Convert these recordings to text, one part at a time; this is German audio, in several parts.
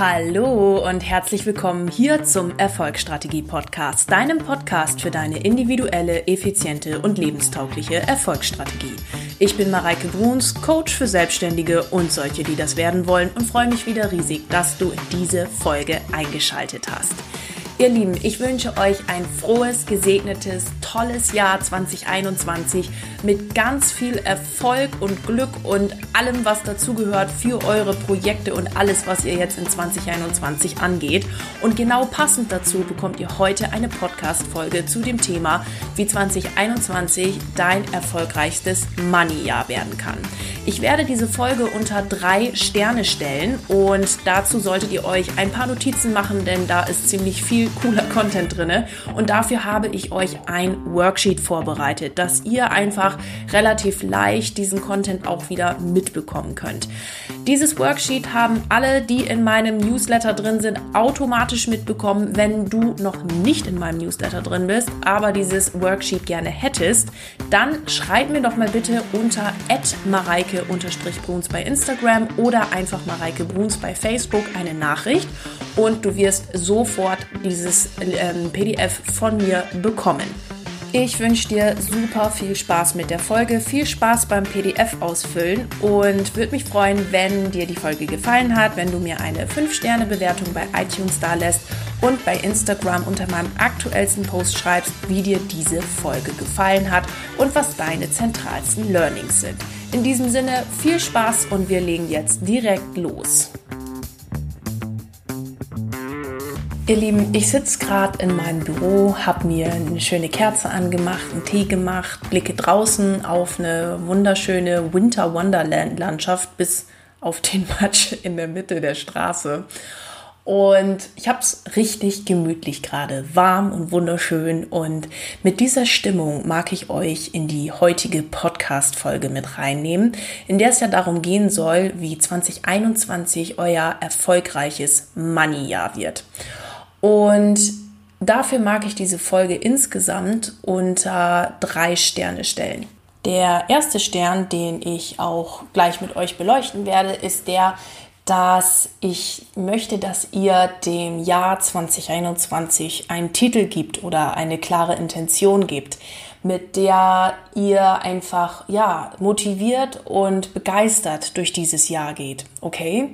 Hallo und herzlich willkommen hier zum Erfolgsstrategie Podcast, deinem Podcast für deine individuelle, effiziente und lebenstaugliche Erfolgsstrategie. Ich bin Mareike Bruns, Coach für Selbstständige und solche, die das werden wollen und freue mich wieder riesig, dass du in diese Folge eingeschaltet hast. Ihr Lieben, ich wünsche euch ein frohes, gesegnetes, tolles Jahr 2021 mit ganz viel Erfolg und Glück und allem, was dazugehört für eure Projekte und alles, was ihr jetzt in 2021 angeht. Und genau passend dazu bekommt ihr heute eine Podcast-Folge zu dem Thema, wie 2021 dein erfolgreichstes Money-Jahr werden kann. Ich werde diese Folge unter drei Sterne stellen und dazu solltet ihr euch ein paar Notizen machen, denn da ist ziemlich viel cooler Content drin. Und dafür habe ich euch ein Worksheet vorbereitet, dass ihr einfach relativ leicht diesen Content auch wieder mitbekommen könnt. Dieses Worksheet haben alle, die in meinem Newsletter drin sind, automatisch mitbekommen. Wenn du noch nicht in meinem Newsletter drin bist, aber dieses Worksheet gerne hättest, dann schreib mir doch mal bitte unter mareike-bruns bei Instagram oder einfach Mareike Bruns bei Facebook eine Nachricht und du wirst sofort dieses ähm, PDF von mir bekommen. Ich wünsche dir super viel Spaß mit der Folge, viel Spaß beim PDF ausfüllen und würde mich freuen, wenn dir die Folge gefallen hat, wenn du mir eine 5-Sterne-Bewertung bei iTunes da lässt und bei Instagram unter meinem aktuellsten Post schreibst, wie dir diese Folge gefallen hat und was deine zentralsten Learnings sind. In diesem Sinne viel Spaß und wir legen jetzt direkt los. Ihr Lieben, ich sitze gerade in meinem Büro, habe mir eine schöne Kerze angemacht, einen Tee gemacht, blicke draußen auf eine wunderschöne Winter Wonderland Landschaft bis auf den Matsch in der Mitte der Straße. Und ich habe es richtig gemütlich gerade, warm und wunderschön. Und mit dieser Stimmung mag ich euch in die heutige Podcast-Folge mit reinnehmen, in der es ja darum gehen soll, wie 2021 euer erfolgreiches Money-Jahr wird. Und dafür mag ich diese Folge insgesamt unter drei Sterne stellen. Der erste Stern, den ich auch gleich mit euch beleuchten werde, ist der, dass ich möchte, dass ihr dem Jahr 2021 einen Titel gibt oder eine klare Intention gibt, mit der ihr einfach ja motiviert und begeistert durch dieses Jahr geht. Okay?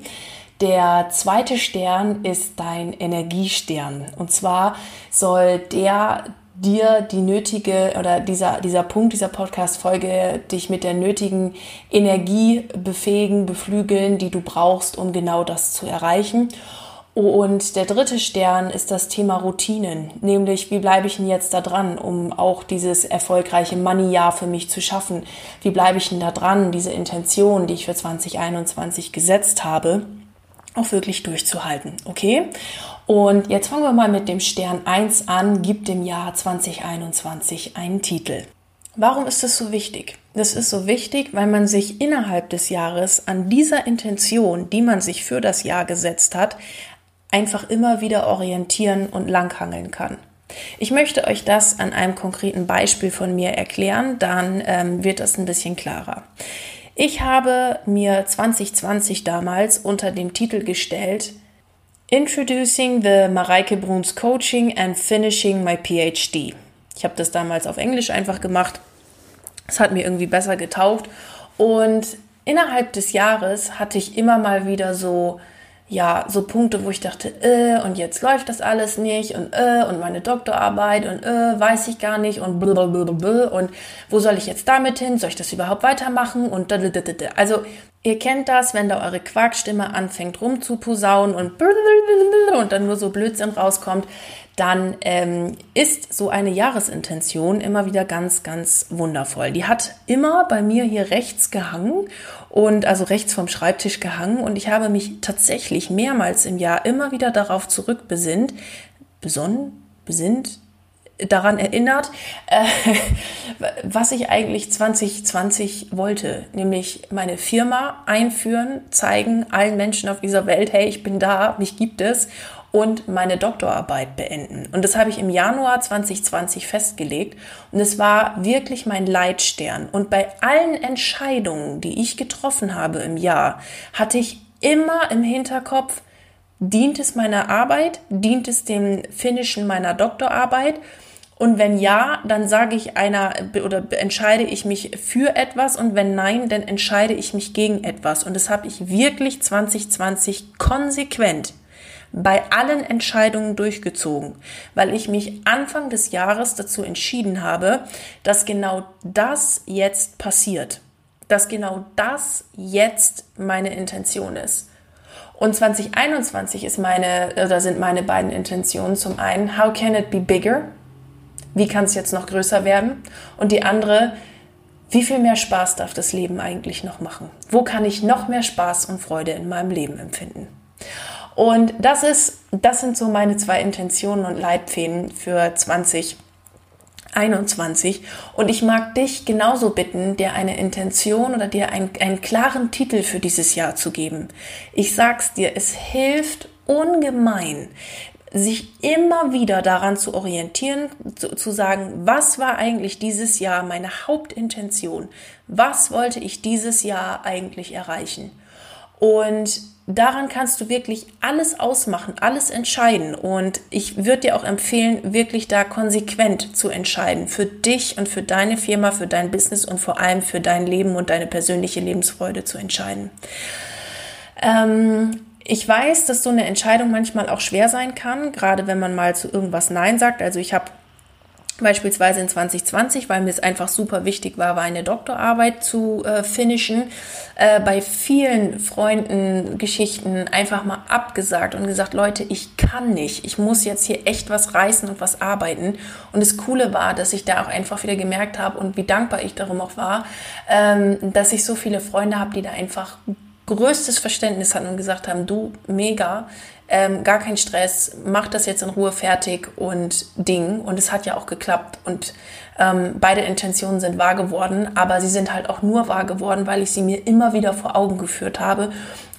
Der zweite Stern ist dein Energiestern. Und zwar soll der dir die nötige oder dieser, dieser Punkt dieser Podcast-Folge dich mit der nötigen Energie befähigen, beflügeln, die du brauchst, um genau das zu erreichen. Und der dritte Stern ist das Thema Routinen, nämlich wie bleibe ich denn jetzt da dran, um auch dieses erfolgreiche Money-Jahr für mich zu schaffen? Wie bleibe ich denn da dran, diese Intention, die ich für 2021 gesetzt habe? Auch wirklich durchzuhalten. Okay? Und jetzt fangen wir mal mit dem Stern 1 an, gibt dem Jahr 2021 einen Titel. Warum ist das so wichtig? Das ist so wichtig, weil man sich innerhalb des Jahres an dieser Intention, die man sich für das Jahr gesetzt hat, einfach immer wieder orientieren und langhangeln kann. Ich möchte euch das an einem konkreten Beispiel von mir erklären, dann ähm, wird das ein bisschen klarer. Ich habe mir 2020 damals unter dem Titel gestellt Introducing the Mareike Bruns Coaching and Finishing my PhD. Ich habe das damals auf Englisch einfach gemacht. Es hat mir irgendwie besser getaugt und innerhalb des Jahres hatte ich immer mal wieder so ja, so Punkte, wo ich dachte, äh, und jetzt läuft das alles nicht und äh, und meine Doktorarbeit und äh, weiß ich gar nicht und blablabla und wo soll ich jetzt damit hin? Soll ich das überhaupt weitermachen? Und also ihr kennt das, wenn da eure Quarkstimme anfängt rumzuposaunen und und dann nur so Blödsinn rauskommt, dann ähm, ist so eine Jahresintention immer wieder ganz, ganz wundervoll. Die hat immer bei mir hier rechts gehangen und also rechts vom Schreibtisch gehangen. Und ich habe mich tatsächlich mehrmals im Jahr immer wieder darauf zurückbesinnt, besonnen, besinnt, daran erinnert, äh, was ich eigentlich 2020 wollte, nämlich meine Firma einführen, zeigen allen Menschen auf dieser Welt, hey, ich bin da, mich gibt es und meine Doktorarbeit beenden. Und das habe ich im Januar 2020 festgelegt. Und es war wirklich mein Leitstern. Und bei allen Entscheidungen, die ich getroffen habe im Jahr, hatte ich immer im Hinterkopf, Dient es meiner Arbeit? Dient es dem Finishen meiner Doktorarbeit? Und wenn ja, dann sage ich einer oder entscheide ich mich für etwas und wenn nein, dann entscheide ich mich gegen etwas. Und das habe ich wirklich 2020 konsequent bei allen Entscheidungen durchgezogen, weil ich mich Anfang des Jahres dazu entschieden habe, dass genau das jetzt passiert, dass genau das jetzt meine Intention ist. Und 2021 ist meine, oder sind meine beiden Intentionen zum einen, how can it be bigger? Wie kann es jetzt noch größer werden? Und die andere, wie viel mehr Spaß darf das Leben eigentlich noch machen? Wo kann ich noch mehr Spaß und Freude in meinem Leben empfinden? Und das ist, das sind so meine zwei Intentionen und Leitfäden für 2021. Und ich mag dich genauso bitten, dir eine Intention oder dir einen, einen klaren Titel für dieses Jahr zu geben. Ich sag's dir, es hilft ungemein, sich immer wieder daran zu orientieren, zu, zu, sagen, was war eigentlich dieses Jahr meine Hauptintention? Was wollte ich dieses Jahr eigentlich erreichen? Und daran kannst du wirklich alles ausmachen, alles entscheiden. Und ich würde dir auch empfehlen, wirklich da konsequent zu entscheiden. Für dich und für deine Firma, für dein Business und vor allem für dein Leben und deine persönliche Lebensfreude zu entscheiden. Ähm, ich weiß, dass so eine Entscheidung manchmal auch schwer sein kann, gerade wenn man mal zu irgendwas Nein sagt. Also ich habe Beispielsweise in 2020, weil mir es einfach super wichtig war, war eine Doktorarbeit zu äh, finishen, äh, bei vielen Freunden, Geschichten einfach mal abgesagt und gesagt, Leute, ich kann nicht, ich muss jetzt hier echt was reißen und was arbeiten. Und das Coole war, dass ich da auch einfach wieder gemerkt habe und wie dankbar ich darum auch war, ähm, dass ich so viele Freunde habe, die da einfach größtes Verständnis hatten und gesagt haben, du, mega, ähm, gar kein Stress, mach das jetzt in Ruhe fertig und Ding. Und es hat ja auch geklappt und ähm, beide Intentionen sind wahr geworden, aber sie sind halt auch nur wahr geworden, weil ich sie mir immer wieder vor Augen geführt habe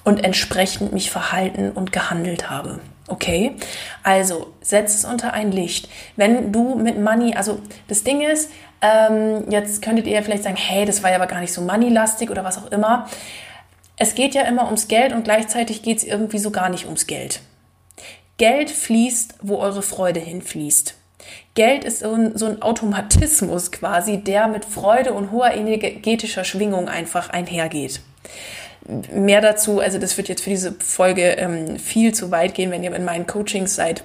und entsprechend mich verhalten und gehandelt habe. Okay, also setz es unter ein Licht. Wenn du mit Money, also das Ding ist, ähm, jetzt könntet ihr vielleicht sagen, hey, das war ja aber gar nicht so money-lastig oder was auch immer es geht ja immer ums Geld und gleichzeitig geht es irgendwie so gar nicht ums Geld. Geld fließt, wo eure Freude hinfließt. Geld ist so ein, Automatismus quasi, der mit Freude und hoher energetischer Schwingung einfach einhergeht. Mehr dazu, also das wird jetzt für diese Folge ähm, viel zu weit gehen, wenn ihr in meinen Coachings seid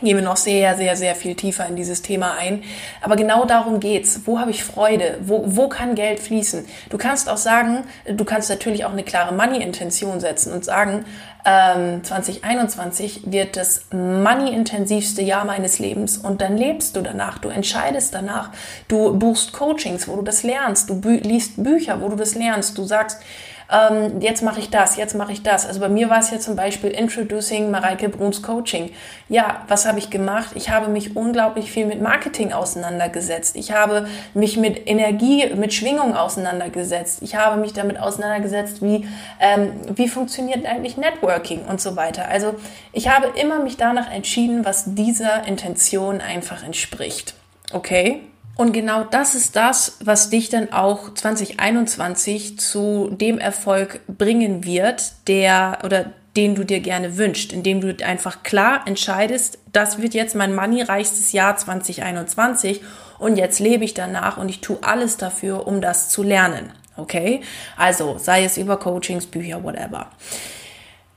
gehen wir noch sehr, sehr, sehr viel tiefer in dieses Thema ein. Aber genau darum geht's. Wo habe ich Freude? Wo, wo kann Geld fließen? Du kannst auch sagen, du kannst natürlich auch eine klare Money-Intention setzen und sagen, ähm, 2021 wird das money-intensivste Jahr meines Lebens und dann lebst du danach, du entscheidest danach, du buchst Coachings, wo du das lernst, du bü liest Bücher, wo du das lernst, du sagst, ähm, jetzt mache ich das, jetzt mache ich das. Also bei mir war es jetzt zum Beispiel Introducing Mareike Bruns Coaching. Ja, was habe ich gemacht? Ich habe mich unglaublich viel mit Marketing auseinandergesetzt. Ich habe mich mit Energie, mit Schwingung auseinandergesetzt. Ich habe mich damit auseinandergesetzt, wie, ähm, wie funktioniert eigentlich Networking und so weiter. Also ich habe immer mich danach entschieden, was dieser Intention einfach entspricht. Okay? Und genau das ist das, was dich dann auch 2021 zu dem Erfolg bringen wird, der oder den du dir gerne wünschst, indem du einfach klar entscheidest, das wird jetzt mein moneyreichstes Jahr 2021 und jetzt lebe ich danach und ich tue alles dafür, um das zu lernen. Okay? Also, sei es über Coachings, Bücher, whatever.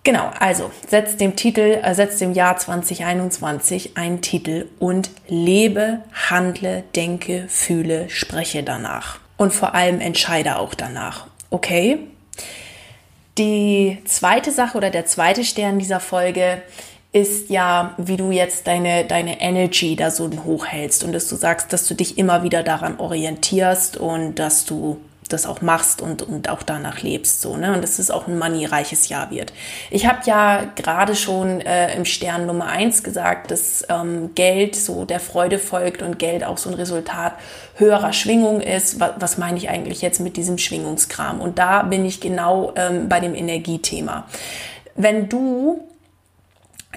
Genau, also setzt dem Titel, äh, setzt dem Jahr 2021 einen Titel und lebe, handle, denke, fühle, spreche danach. Und vor allem entscheide auch danach. Okay? Die zweite Sache oder der zweite Stern dieser Folge ist ja, wie du jetzt deine, deine Energy da so hochhältst und dass du sagst, dass du dich immer wieder daran orientierst und dass du das auch machst und, und auch danach lebst, so, ne? Und dass es auch ein moneyreiches Jahr wird. Ich habe ja gerade schon äh, im Stern Nummer eins gesagt, dass ähm, Geld so der Freude folgt und Geld auch so ein Resultat höherer Schwingung ist. Was, was meine ich eigentlich jetzt mit diesem Schwingungskram? Und da bin ich genau ähm, bei dem Energiethema. Wenn du,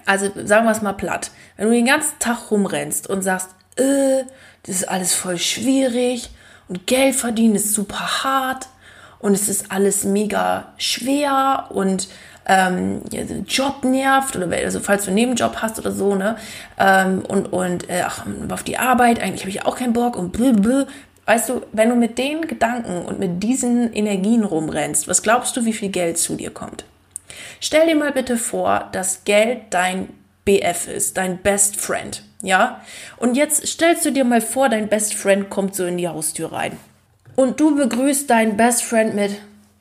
also sagen wir es mal platt, wenn du den ganzen Tag rumrennst und sagst, äh, das ist alles voll schwierig, und Geld verdienen ist super hart und es ist alles mega schwer und ähm, Job nervt oder also falls du einen Nebenjob hast oder so, ne? Ähm, und und äh, ach, auf die Arbeit, eigentlich habe ich auch keinen Bock und blablabla. Weißt du, wenn du mit den Gedanken und mit diesen Energien rumrennst, was glaubst du, wie viel Geld zu dir kommt? Stell dir mal bitte vor, dass Geld dein BF ist, dein Best Friend, ja? Und jetzt stellst du dir mal vor, dein Best Friend kommt so in die Haustür rein. Und du begrüßt deinen Best Friend mit,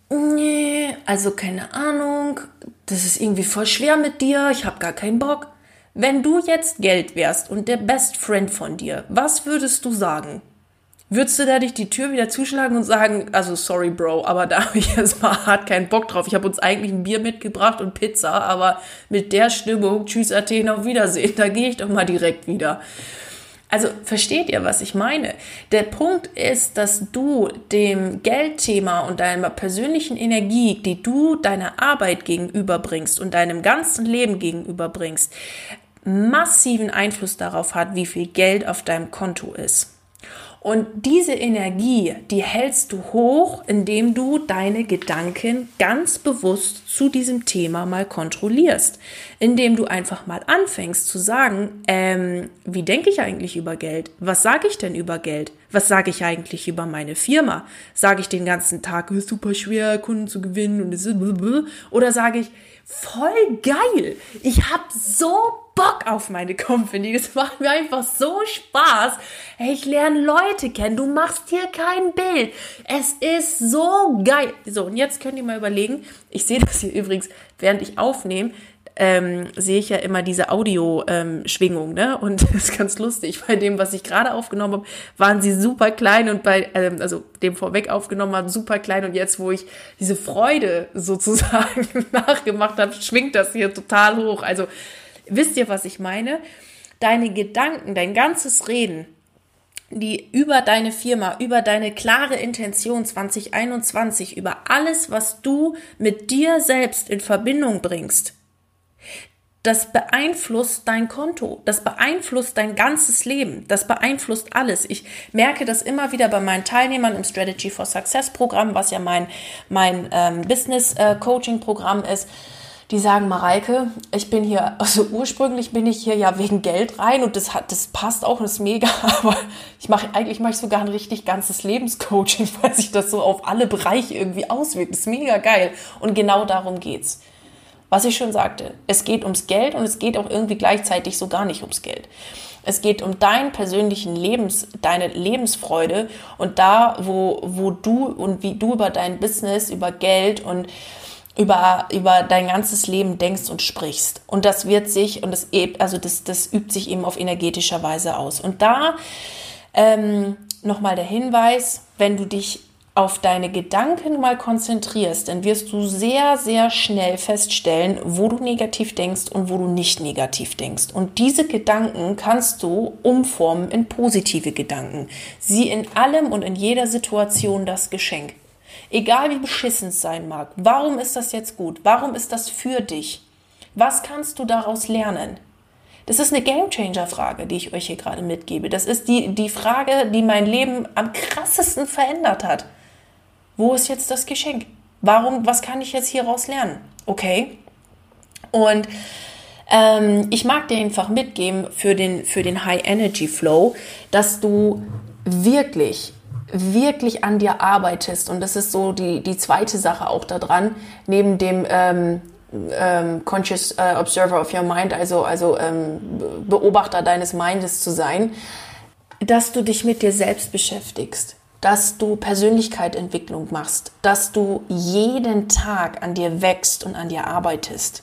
nee, also keine Ahnung, das ist irgendwie voll schwer mit dir, ich habe gar keinen Bock. Wenn du jetzt Geld wärst und der Best Friend von dir, was würdest du sagen? Würdest du da dich die Tür wieder zuschlagen und sagen, also sorry, Bro, aber da habe ich jetzt mal hart keinen Bock drauf. Ich habe uns eigentlich ein Bier mitgebracht und Pizza, aber mit der Stimmung, tschüss Athen, auf Wiedersehen, da gehe ich doch mal direkt wieder. Also versteht ihr, was ich meine? Der Punkt ist, dass du dem Geldthema und deiner persönlichen Energie, die du deiner Arbeit gegenüberbringst und deinem ganzen Leben gegenüberbringst, massiven Einfluss darauf hat, wie viel Geld auf deinem Konto ist. Und diese Energie, die hältst du hoch, indem du deine Gedanken ganz bewusst zu diesem Thema mal kontrollierst. Indem du einfach mal anfängst zu sagen, ähm, wie denke ich eigentlich über Geld? Was sage ich denn über Geld? Was sage ich eigentlich über meine Firma? Sage ich den ganzen Tag, ist super schwer, Kunden zu gewinnen und es ist oder sage ich, voll geil. Ich habe so Bock auf meine Company. Das macht mir einfach so Spaß. Ich lerne Leute kennen. Du machst hier kein Bild. Es ist so geil. So, und jetzt könnt ihr mal überlegen. Ich sehe das hier übrigens, während ich aufnehme ähm, sehe ich ja immer diese Audio-Schwingung, ähm, ne? Und das ist ganz lustig. Bei dem, was ich gerade aufgenommen habe, waren sie super klein und bei, ähm, also dem vorweg aufgenommen habe, super klein und jetzt, wo ich diese Freude sozusagen nachgemacht habe, schwingt das hier total hoch. Also wisst ihr, was ich meine? Deine Gedanken, dein ganzes Reden, die über deine Firma, über deine klare Intention 2021, über alles, was du mit dir selbst in Verbindung bringst, das beeinflusst dein Konto, das beeinflusst dein ganzes Leben, das beeinflusst alles. Ich merke das immer wieder bei meinen Teilnehmern im Strategy for Success Programm, was ja mein, mein ähm, Business äh, Coaching Programm ist. Die sagen, Mareike, ich bin hier, also ursprünglich bin ich hier ja wegen Geld rein und das hat, das passt auch, das ist mega, aber ich mache, eigentlich mache ich sogar ein richtig ganzes Lebenscoaching, weil sich das so auf alle Bereiche irgendwie auswirkt. Das ist mega geil. Und genau darum geht's was ich schon sagte, es geht ums Geld und es geht auch irgendwie gleichzeitig so gar nicht ums Geld. Es geht um deinen persönlichen Lebens, deine Lebensfreude und da, wo, wo du und wie du über dein Business, über Geld und über, über dein ganzes Leben denkst und sprichst. Und das wird sich, und das, also das, das übt sich eben auf energetischer Weise aus. Und da ähm, nochmal der Hinweis, wenn du dich auf deine Gedanken mal konzentrierst, dann wirst du sehr, sehr schnell feststellen, wo du negativ denkst und wo du nicht negativ denkst. Und diese Gedanken kannst du umformen in positive Gedanken. Sieh in allem und in jeder Situation das Geschenk. Egal wie beschissen es sein mag. Warum ist das jetzt gut? Warum ist das für dich? Was kannst du daraus lernen? Das ist eine Gamechanger-Frage, die ich euch hier gerade mitgebe. Das ist die, die Frage, die mein Leben am krassesten verändert hat. Wo ist jetzt das Geschenk? Warum, was kann ich jetzt hieraus lernen? Okay. Und ähm, ich mag dir einfach mitgeben für den, für den High Energy Flow, dass du wirklich, wirklich an dir arbeitest. Und das ist so die, die zweite Sache auch daran, neben dem ähm, ähm, Conscious uh, Observer of Your Mind, also, also ähm, Beobachter deines Mindes zu sein, dass du dich mit dir selbst beschäftigst dass du Persönlichkeitsentwicklung machst, dass du jeden Tag an dir wächst und an dir arbeitest.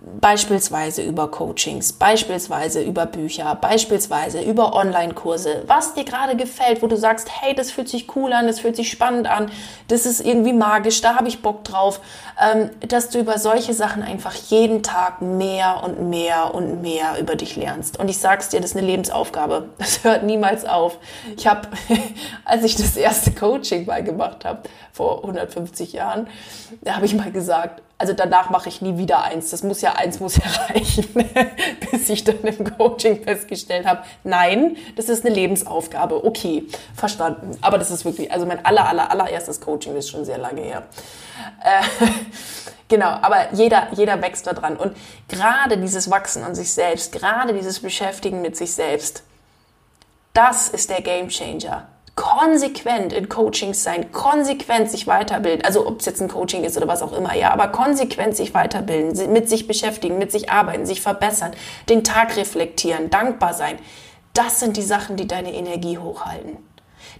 Beispielsweise über Coachings, beispielsweise über Bücher, beispielsweise über Online-Kurse, was dir gerade gefällt, wo du sagst, hey, das fühlt sich cool an, das fühlt sich spannend an, das ist irgendwie magisch, da habe ich Bock drauf, ähm, dass du über solche Sachen einfach jeden Tag mehr und mehr und mehr über dich lernst. Und ich sag's dir, das ist eine Lebensaufgabe. Das hört niemals auf. Ich habe, als ich das erste Coaching mal gemacht habe, vor 150 Jahren, da habe ich mal gesagt, also danach mache ich nie wieder eins. Das muss ja eins muss ja reichen, bis ich dann im Coaching festgestellt habe, nein, das ist eine Lebensaufgabe. Okay, verstanden. Aber das ist wirklich, also mein aller, aller, allererstes Coaching ist schon sehr lange her. Äh, Genau, aber jeder, jeder wächst da dran. Und gerade dieses Wachsen an sich selbst, gerade dieses Beschäftigen mit sich selbst, das ist der Game Changer. Konsequent in Coachings sein, konsequent sich weiterbilden, also ob es jetzt ein Coaching ist oder was auch immer, ja, aber konsequent sich weiterbilden, mit sich beschäftigen, mit sich arbeiten, sich verbessern, den Tag reflektieren, dankbar sein. Das sind die Sachen, die deine Energie hochhalten.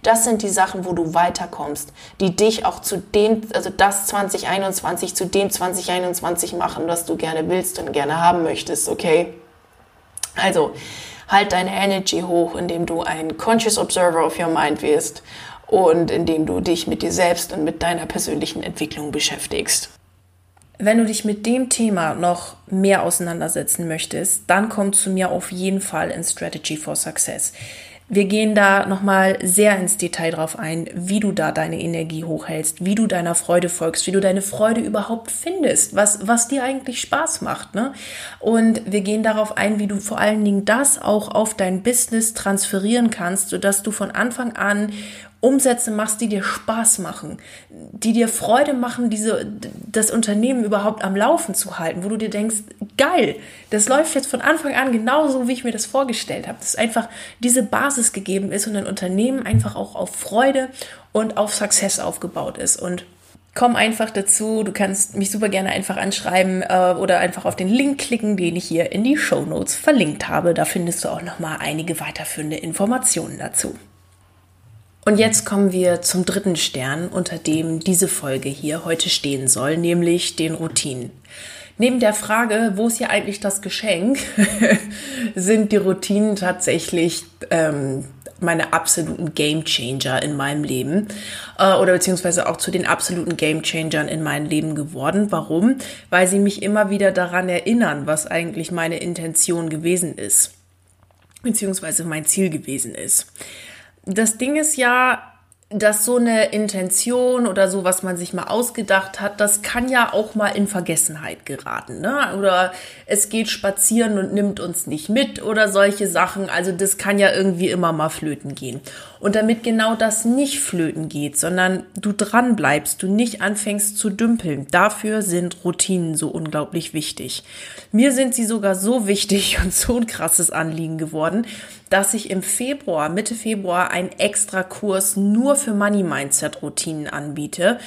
Das sind die Sachen, wo du weiterkommst, die dich auch zu dem, also das 2021 zu dem 2021 machen, was du gerne willst und gerne haben möchtest, okay? Also, halt deine Energy hoch, indem du ein Conscious Observer of your Mind wirst und indem du dich mit dir selbst und mit deiner persönlichen Entwicklung beschäftigst. Wenn du dich mit dem Thema noch mehr auseinandersetzen möchtest, dann komm zu mir auf jeden Fall in Strategy for Success. Wir gehen da nochmal sehr ins Detail drauf ein, wie du da deine Energie hochhältst, wie du deiner Freude folgst, wie du deine Freude überhaupt findest, was, was dir eigentlich Spaß macht. Ne? Und wir gehen darauf ein, wie du vor allen Dingen das auch auf dein Business transferieren kannst, sodass du von Anfang an Umsätze machst, die dir Spaß machen, die dir Freude machen, diese, das Unternehmen überhaupt am Laufen zu halten, wo du dir denkst, geil, das läuft jetzt von Anfang an genauso, wie ich mir das vorgestellt habe. Dass einfach diese Basis gegeben ist und ein Unternehmen einfach auch auf Freude und auf Success aufgebaut ist. Und komm einfach dazu. Du kannst mich super gerne einfach anschreiben äh, oder einfach auf den Link klicken, den ich hier in die Show Notes verlinkt habe. Da findest du auch noch mal einige weiterführende Informationen dazu. Und jetzt kommen wir zum dritten Stern, unter dem diese Folge hier heute stehen soll, nämlich den Routinen. Neben der Frage, wo ist hier eigentlich das Geschenk, sind die Routinen tatsächlich ähm, meine absoluten Game Changer in meinem Leben äh, oder beziehungsweise auch zu den absoluten Game Changern in meinem Leben geworden. Warum? Weil sie mich immer wieder daran erinnern, was eigentlich meine Intention gewesen ist, beziehungsweise mein Ziel gewesen ist das Ding ist ja, dass so eine Intention oder so, was man sich mal ausgedacht hat, das kann ja auch mal in Vergessenheit geraten. Ne? Oder es geht spazieren und nimmt uns nicht mit oder solche Sachen. Also das kann ja irgendwie immer mal flöten gehen. Und damit genau das nicht flöten geht, sondern du dran bleibst, du nicht anfängst zu dümpeln, dafür sind Routinen so unglaublich wichtig. Mir sind sie sogar so wichtig und so ein krasses Anliegen geworden, dass ich im Februar, Mitte Februar, einen extra Kurs nur für Money Mindset Routinen anbiete.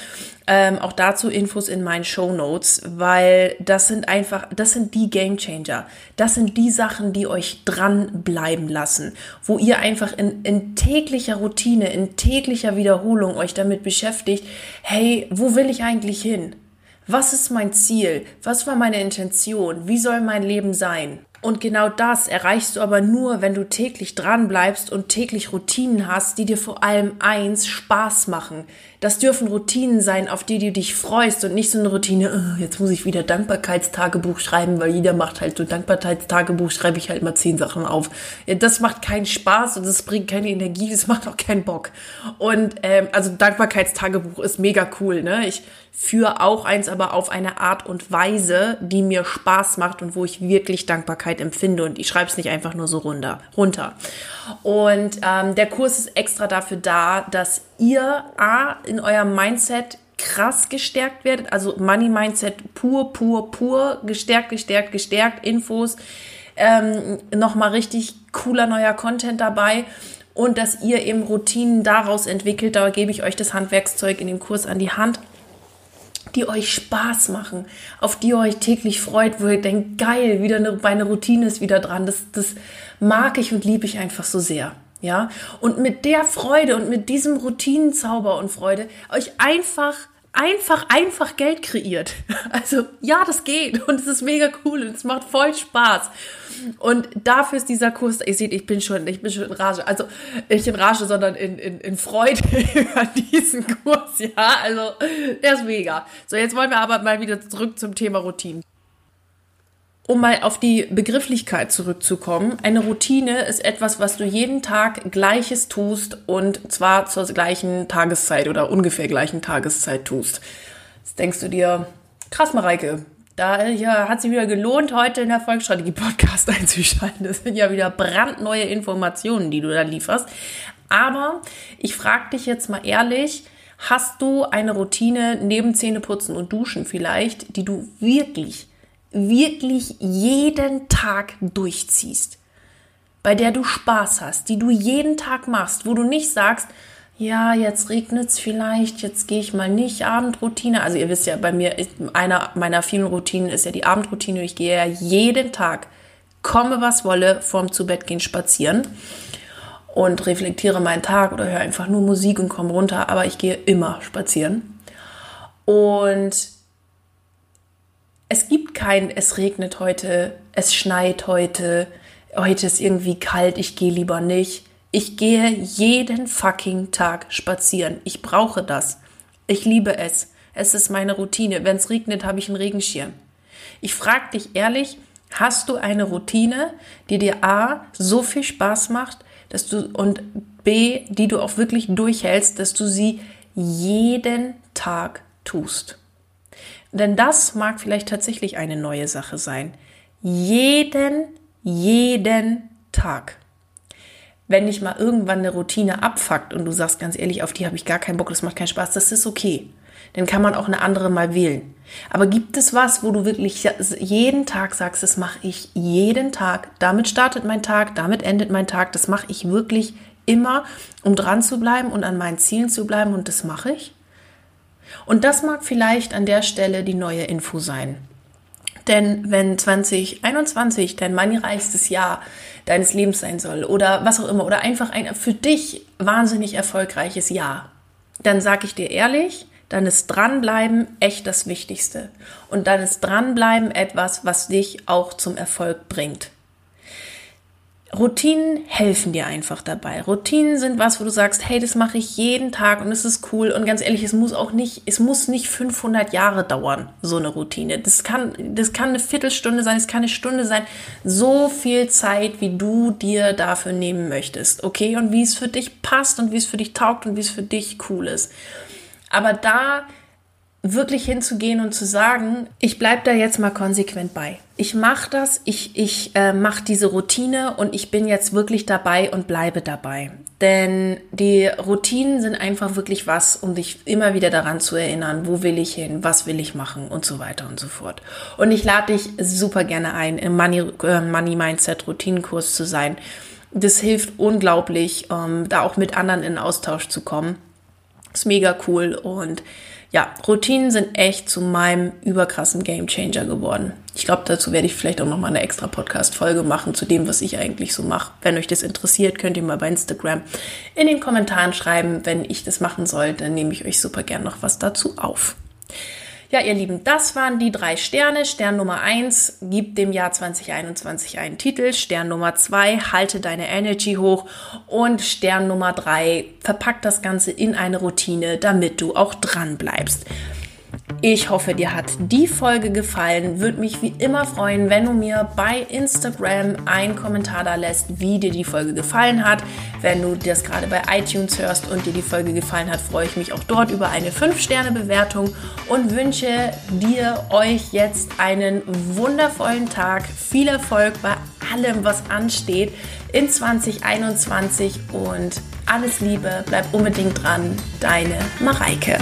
Ähm, auch dazu Infos in meinen Show Notes, weil das sind einfach, das sind die Game Changer. Das sind die Sachen, die euch dranbleiben lassen, wo ihr einfach in, in täglicher Routine, in täglicher Wiederholung euch damit beschäftigt, hey, wo will ich eigentlich hin? Was ist mein Ziel? Was war meine Intention? Wie soll mein Leben sein? Und genau das erreichst du aber nur, wenn du täglich dran bleibst und täglich Routinen hast, die dir vor allem eins Spaß machen. Das dürfen Routinen sein, auf die du dich freust und nicht so eine Routine, oh, jetzt muss ich wieder Dankbarkeitstagebuch schreiben, weil jeder macht halt so Dankbarkeitstagebuch, schreibe ich halt mal zehn Sachen auf. Das macht keinen Spaß und das bringt keine Energie, das macht auch keinen Bock. Und ähm, also Dankbarkeitstagebuch ist mega cool, ne? Ich führe auch eins, aber auf eine Art und Weise, die mir Spaß macht und wo ich wirklich Dankbarkeit empfinde. Und ich schreibe es nicht einfach nur so runter. runter. Und ähm, der Kurs ist extra dafür da, dass ihr A, in eurem Mindset krass gestärkt werdet, also Money Mindset pur, pur, pur, gestärkt, gestärkt, gestärkt, Infos, ähm, nochmal richtig cooler neuer Content dabei und dass ihr eben Routinen daraus entwickelt, da gebe ich euch das Handwerkszeug in dem Kurs an die Hand die euch Spaß machen, auf die ihr euch täglich freut, wo ihr denkt, geil, wieder eine, meine Routine ist wieder dran. Das, das mag ich und liebe ich einfach so sehr. Ja, und mit der Freude und mit diesem Routinenzauber und Freude euch einfach einfach, einfach Geld kreiert. Also ja, das geht und es ist mega cool und es macht voll Spaß. Und dafür ist dieser Kurs, ihr seht, ich bin schon, ich bin schon in Rage. Also nicht in Rage, sondern in, in, in Freude über diesen Kurs. Ja, also der ist mega. So, jetzt wollen wir aber mal wieder zurück zum Thema Routine. Um mal auf die Begrifflichkeit zurückzukommen, eine Routine ist etwas, was du jeden Tag Gleiches tust und zwar zur gleichen Tageszeit oder ungefähr gleichen Tageszeit tust. Jetzt denkst du dir, krass, Mareike, da ja, hat sich wieder gelohnt, heute in der Volksstrategie-Podcast einzuschalten. Das sind ja wieder brandneue Informationen, die du da lieferst. Aber ich frage dich jetzt mal ehrlich, Hast du eine Routine neben Zähneputzen und Duschen vielleicht, die du wirklich, wirklich jeden Tag durchziehst? Bei der du Spaß hast, die du jeden Tag machst, wo du nicht sagst, ja, jetzt regnet es vielleicht, jetzt gehe ich mal nicht Abendroutine. Also ihr wisst ja, bei mir, ist einer meiner vielen Routinen ist ja die Abendroutine. Ich gehe ja jeden Tag, komme was wolle, vorm Zubettgehen spazieren und reflektiere meinen Tag oder höre einfach nur Musik und komme runter, aber ich gehe immer spazieren. Und es gibt kein, es regnet heute, es schneit heute, heute ist irgendwie kalt, ich gehe lieber nicht ich gehe jeden fucking Tag spazieren. Ich brauche das. Ich liebe es. Es ist meine Routine. Wenn es regnet, habe ich einen Regenschirm. Ich frage dich ehrlich, hast du eine Routine, die dir A so viel Spaß macht, dass du und B, die du auch wirklich durchhältst, dass du sie jeden Tag tust? Denn das mag vielleicht tatsächlich eine neue Sache sein. Jeden, jeden Tag wenn dich mal irgendwann eine Routine abfuckt und du sagst ganz ehrlich, auf die habe ich gar keinen Bock, das macht keinen Spaß, das ist okay. Dann kann man auch eine andere mal wählen. Aber gibt es was, wo du wirklich jeden Tag sagst, das mache ich jeden Tag, damit startet mein Tag, damit endet mein Tag, das mache ich wirklich immer, um dran zu bleiben und an meinen Zielen zu bleiben und das mache ich? Und das mag vielleicht an der Stelle die neue Info sein. Denn wenn 2021 dein moneyreichstes Jahr deines Lebens sein soll oder was auch immer oder einfach ein für dich wahnsinnig erfolgreiches Jahr, dann sage ich dir ehrlich, dann ist dranbleiben echt das Wichtigste. Und dann ist dranbleiben etwas, was dich auch zum Erfolg bringt. Routinen helfen dir einfach dabei. Routinen sind was, wo du sagst, hey, das mache ich jeden Tag und es ist cool. Und ganz ehrlich, es muss auch nicht, es muss nicht 500 Jahre dauern, so eine Routine. Das kann, das kann eine Viertelstunde sein, es kann eine Stunde sein. So viel Zeit, wie du dir dafür nehmen möchtest. Okay? Und wie es für dich passt und wie es für dich taugt und wie es für dich cool ist. Aber da wirklich hinzugehen und zu sagen, ich bleibe da jetzt mal konsequent bei. Ich mache das, ich, ich äh, mache diese Routine und ich bin jetzt wirklich dabei und bleibe dabei. Denn die Routinen sind einfach wirklich was, um dich immer wieder daran zu erinnern, wo will ich hin, was will ich machen und so weiter und so fort. Und ich lade dich super gerne ein, im Money, äh, Money Mindset Routinenkurs zu sein. Das hilft unglaublich, ähm, da auch mit anderen in Austausch zu kommen. Ist mega cool und ja, Routinen sind echt zu meinem überkrassen Gamechanger geworden. Ich glaube, dazu werde ich vielleicht auch noch mal eine extra Podcast-Folge machen zu dem, was ich eigentlich so mache. Wenn euch das interessiert, könnt ihr mal bei Instagram in den Kommentaren schreiben. Wenn ich das machen soll, dann nehme ich euch super gern noch was dazu auf. Ja, ihr Lieben, das waren die drei Sterne. Stern Nummer eins gibt dem Jahr 2021 einen Titel. Stern Nummer zwei halte deine Energy hoch. Und Stern Nummer drei verpackt das Ganze in eine Routine, damit du auch dran bleibst. Ich hoffe, dir hat die Folge gefallen. Würde mich wie immer freuen, wenn du mir bei Instagram einen Kommentar da lässt, wie dir die Folge gefallen hat. Wenn du das gerade bei iTunes hörst und dir die Folge gefallen hat, freue ich mich auch dort über eine 5-Sterne-Bewertung und wünsche dir, euch jetzt einen wundervollen Tag. Viel Erfolg bei allem, was ansteht in 2021 und alles Liebe. Bleib unbedingt dran. Deine Mareike.